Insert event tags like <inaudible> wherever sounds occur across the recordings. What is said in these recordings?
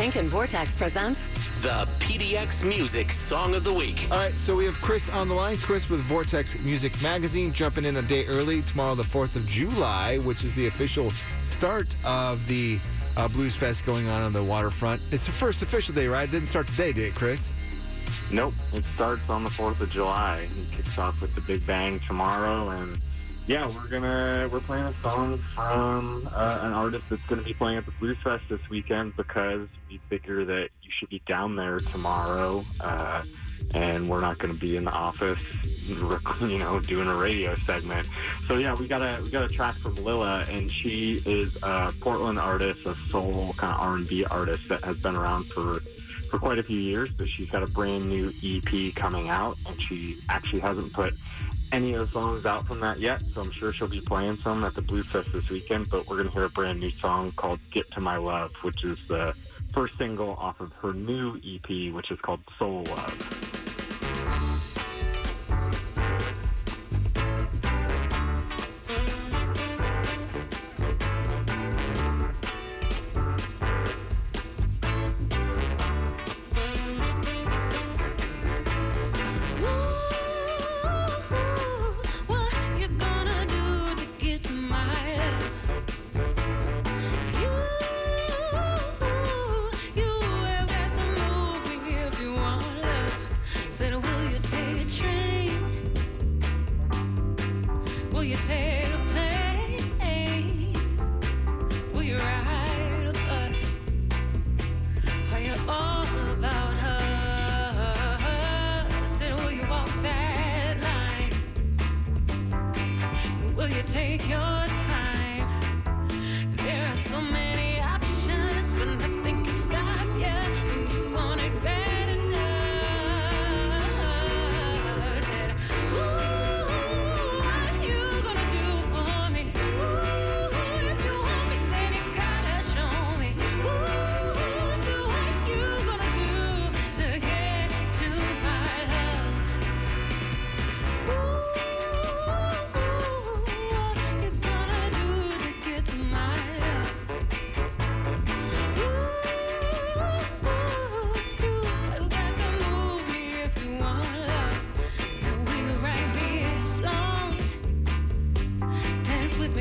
Kink and Vortex present the PDX Music Song of the Week. All right, so we have Chris on the line. Chris with Vortex Music Magazine jumping in a day early tomorrow, the 4th of July, which is the official start of the uh, Blues Fest going on on the waterfront. It's the first official day, right? It didn't start today, did it, Chris? Nope, it starts on the 4th of July. It kicks off with the Big Bang tomorrow, and yeah, we're gonna we're playing a song from uh, an artist that's gonna be playing at the Blues Fest this weekend because we figure that you should be down there tomorrow, uh, and we're not gonna be in the office, <laughs> you know, doing a radio segment. So yeah, we got a we got a track from Lilla, and she is a Portland artist, a soul kind of R and B artist that has been around for for quite a few years, but she's got a brand new EP coming out, and she actually hasn't put any of the songs out from that yet, so I'm sure she'll be playing some at the Blues Fest this weekend. But we're going to hear a brand new song called Get to My Love, which is the first single off of her new EP, which is called Soul Love. Will you take your time?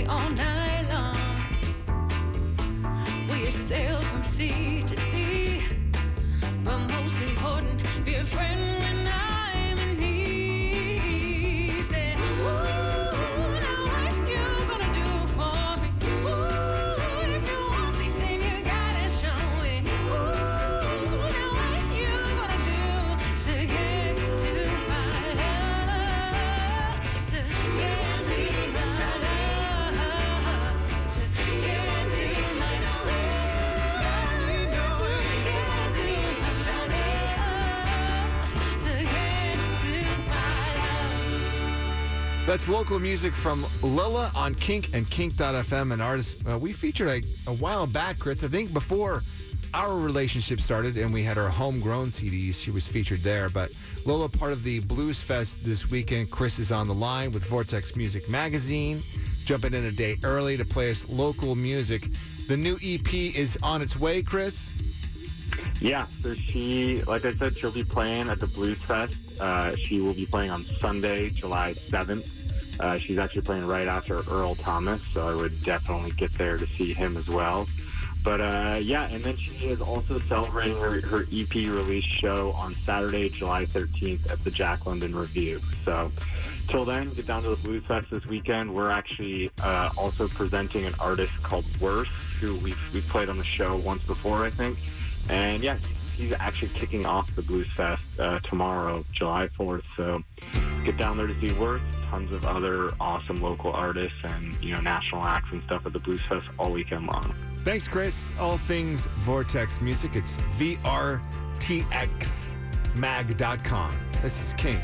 all night long. We sail from sea to sea, but most important, be a friend when I. That's local music from Lilla on Kink and Kink.fm, an artist uh, we featured a, a, while back, Chris. I think before our relationship started and we had our homegrown CDs, she was featured there. But Lola, part of the Blues Fest this weekend. Chris is on the line with Vortex Music Magazine, jumping in a day early to play us local music. The new EP is on its way, Chris. Yeah, so she, like I said, she'll be playing at the Blues Fest. Uh, she will be playing on Sunday, July 7th. Uh, she's actually playing right after Earl Thomas, so I would definitely get there to see him as well. But uh, yeah, and then she is also celebrating her, her EP release show on Saturday, July 13th at the Jack London Revue. So till then, get down to the Blues Fest this weekend. We're actually uh, also presenting an artist called Worth, who we've, we've played on the show once before, I think. And yeah, he's actually kicking off the Blues Fest uh, tomorrow, July 4th. So get down there to see Worth. Tons of other awesome local artists and you know national acts and stuff at the Blues Fest all weekend long. Thanks, Chris. All things Vortex Music. It's vrtxmag.com. This is Kink.